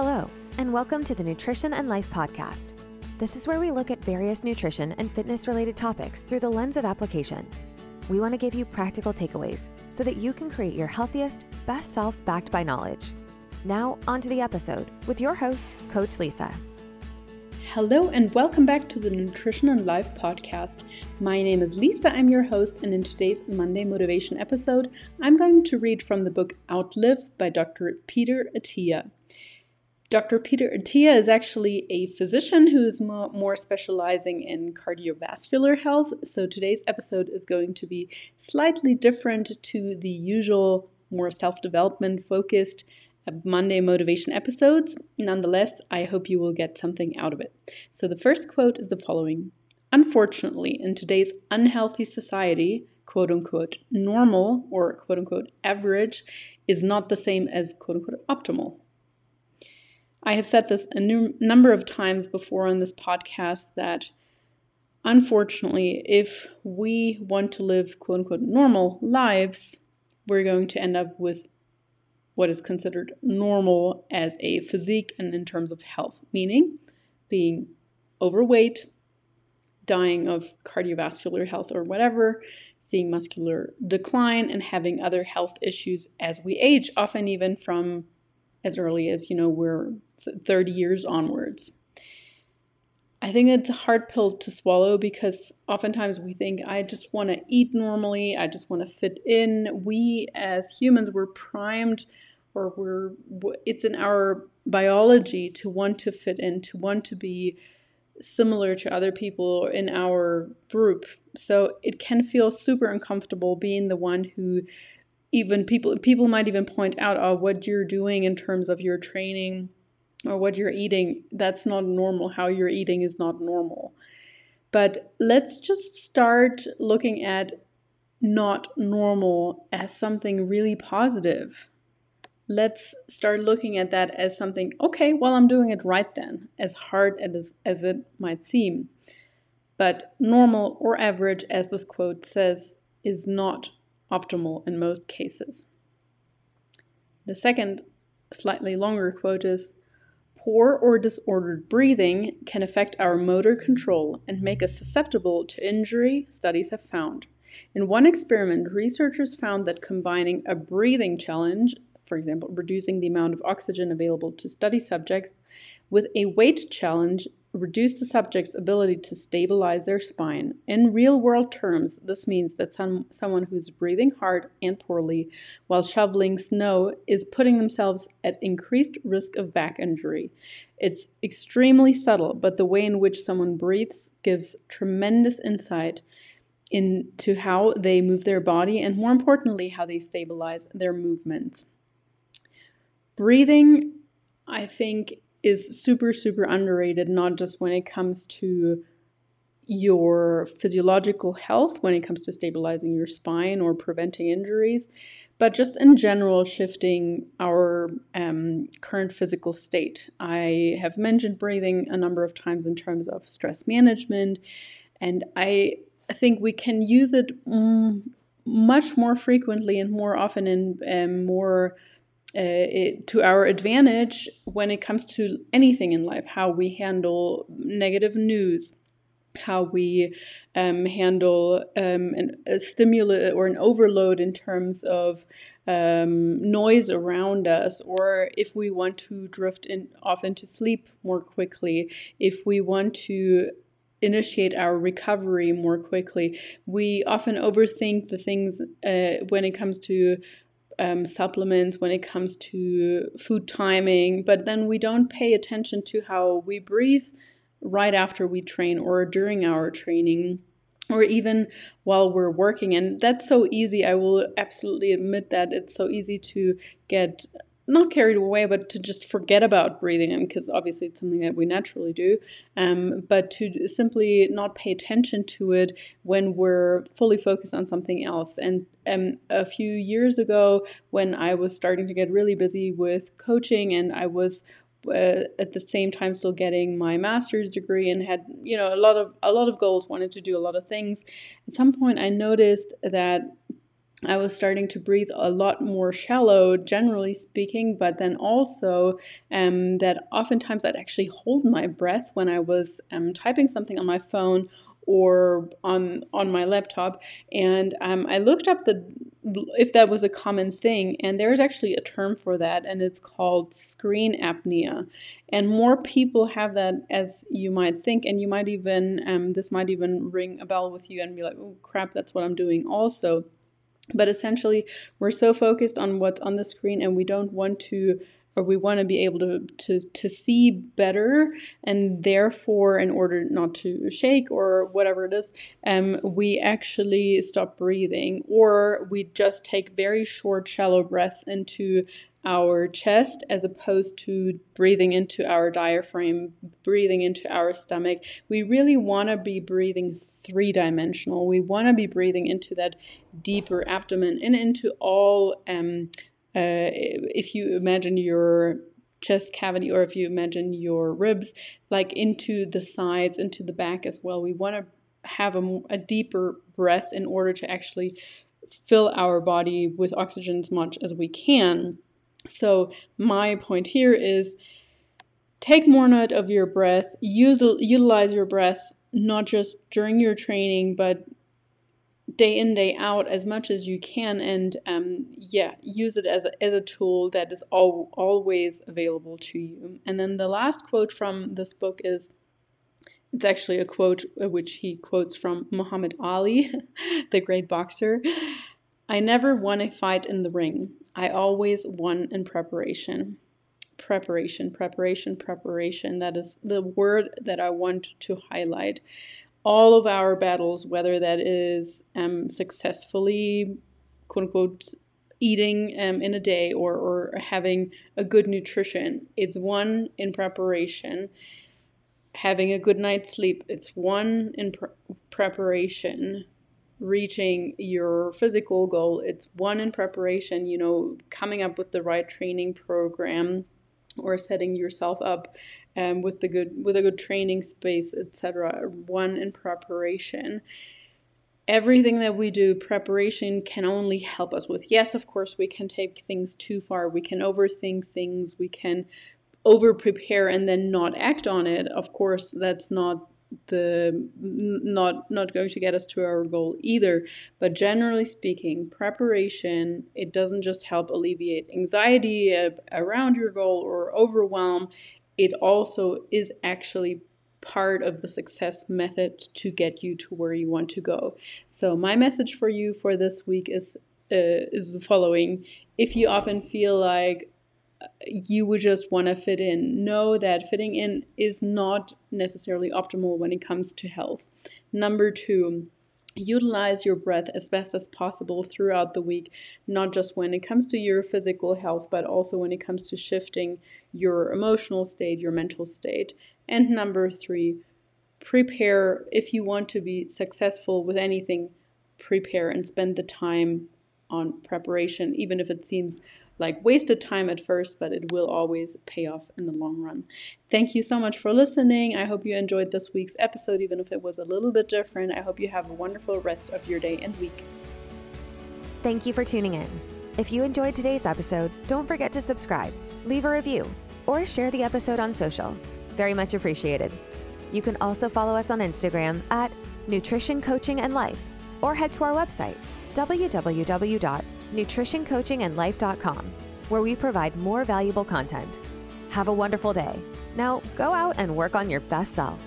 Hello, and welcome to the Nutrition and Life Podcast. This is where we look at various nutrition and fitness related topics through the lens of application. We want to give you practical takeaways so that you can create your healthiest, best self backed by knowledge. Now, on to the episode with your host, Coach Lisa. Hello, and welcome back to the Nutrition and Life podcast. My name is Lisa, I'm your host, and in today's Monday Motivation episode, I'm going to read from the book Outlive by Dr. Peter Attia. Dr. Peter Attia is actually a physician who is more, specializing in cardiovascular health. So today's episode is going to be slightly different to the usual, more self development focused uh, Monday motivation episodes. Nonetheless, I hope you will get something out of it. So the first quote is the following Unfortunately, in today's unhealthy society, quote unquote, normal or quote unquote, average is not the same as quote unquote, optimal. I have said this a new number of times before on this podcast that unfortunately, if we want to live quote unquote normal lives, we're going to end up with what is considered normal as a physique and in terms of health, meaning being overweight, dying of cardiovascular health or whatever, seeing muscular decline, and having other health issues as we age, often even from as early as, you know, we're 30 years onwards. I think it's a hard pill to swallow because oftentimes we think, I just want to eat normally, I just want to fit in. We as humans, we're primed or we're, it's in our biology to want to fit in, to want to be similar to other people in our group. So it can feel super uncomfortable being the one who even people people might even point out oh what you're doing in terms of your training or what you're eating that's not normal. How you're eating is not normal. But let's just start looking at not normal as something really positive. Let's start looking at that as something okay well i'm doing it right then as hard as, as it might seem. But normal or average as this quote says is not optimal in most cases. The second, slightly longer quote is Poor or disordered breathing can affect our motor control and make us susceptible to injury, studies have found. In one experiment, researchers found that combining a breathing challenge, for example, reducing the amount of oxygen available to study subjects, with a weight challenge reduce the subject's ability to stabilize their spine. In real world terms, this means that some, someone who's breathing hard and poorly while shoveling snow is putting themselves at increased risk of back injury. It's extremely subtle, but the way in which someone breathes gives tremendous insight into how they move their body and, more importantly, how they stabilize their movements. Breathing, I think, is super, super underrated, not just when it comes to your physiological health, when it comes to stabilizing your spine or preventing injuries, but just in general, shifting our um, current physical state. I have mentioned breathing a number of times in terms of stress management, and I think we can use it much more frequently and more often and um, more uh, it, to our advantage when it comes to anything in life how we handle negative news how we um, handle um, an, a stimulus or an overload in terms of um, noise around us, or if we want to drift in, off into sleep more quickly, if we want to initiate our recovery more quickly. We often overthink the things uh, when it comes to um, supplements when it comes to food timing, but then we don't pay attention to how we breathe right after we train or during our training or even while we're working. And that's so easy. I will absolutely admit that it's so easy to get not carried away, but to just forget about breathing and because obviously it's something that we naturally do, um, but to simply not pay attention to it when we're fully focused on something else. And um, a few years ago, when I was starting to get really busy with coaching and I was uh, at the same time still getting my master's degree and had you know a lot of a lot of goals wanted to do a lot of things at some point i noticed that I was starting to breathe a lot more shallow, generally speaking, but then also um, that oftentimes I'd actually hold my breath when I was um, typing something on my phone or on on my laptop, and um, I looked up the if that was a common thing, and there is actually a term for that, and it's called screen apnea, and more people have that as you might think, and you might even um, this might even ring a bell with you and be like, oh crap, that's what I'm doing also but essentially, we're so focused on what's on the screen and we don't want to or we want to be able to, to to see better and therefore in order not to shake or whatever it is um, we actually stop breathing or we just take very short shallow breaths into our chest as opposed to breathing into our diaphragm, breathing into our stomach. We really want to be breathing three dimensional. We want to be breathing into that deeper abdomen and into all. Um, uh, if you imagine your chest cavity or if you imagine your ribs, like into the sides, into the back as well, we want to have a, a deeper breath in order to actually fill our body with oxygen as much as we can. So, my point here is take more note of your breath, util- utilize your breath not just during your training, but day in day out as much as you can and um, yeah use it as a, as a tool that is all, always available to you. And then the last quote from this book is it's actually a quote uh, which he quotes from muhammad ali the great boxer. I never won a fight in the ring I always won in preparation. Preparation, preparation, preparation. That is the word that I want to highlight. All of our battles, whether that is um, successfully, quote unquote, eating um, in a day or, or having a good nutrition, it's won in preparation. Having a good night's sleep, it's won in pre- preparation reaching your physical goal. It's won in preparation, you know, coming up with the right training program or setting yourself up um, with the good with a good training space, etc. Won in preparation. Everything that we do, preparation can only help us with. Yes, of course, we can take things too far. We can overthink things. We can over prepare and then not act on it. Of course, that's not the not not going to get us to our goal either. But generally speaking preparation it doesn't just help alleviate anxiety around your goal or overwhelm. It also is actually part of the success method to get you to where you want to go. So my message for you for this week is uh, is the following. If you often feel like you would just want to fit in. Know that fitting in is not necessarily optimal when it comes to health. Number two, utilize your breath as best as possible throughout the week, not just when it comes to your physical health, but also when it comes to shifting your emotional state, your mental state. And number three, prepare if you want to be successful with anything, prepare and spend the time on preparation, even if it seems like wasted time at first, but it will always pay off in the long run. Thank you so much for listening. I hope you enjoyed this week's episode, even if it was a little bit different. I hope you have a wonderful rest of your day and week. Thank you for tuning in. If you enjoyed today's episode, don't forget to subscribe, leave a review, or share the episode on social. Very much appreciated. You can also follow us on Instagram at Nutrition Coaching and Life or head to our website www.nutritioncoachingandlife.com, where we provide more valuable content. Have a wonderful day. Now go out and work on your best self.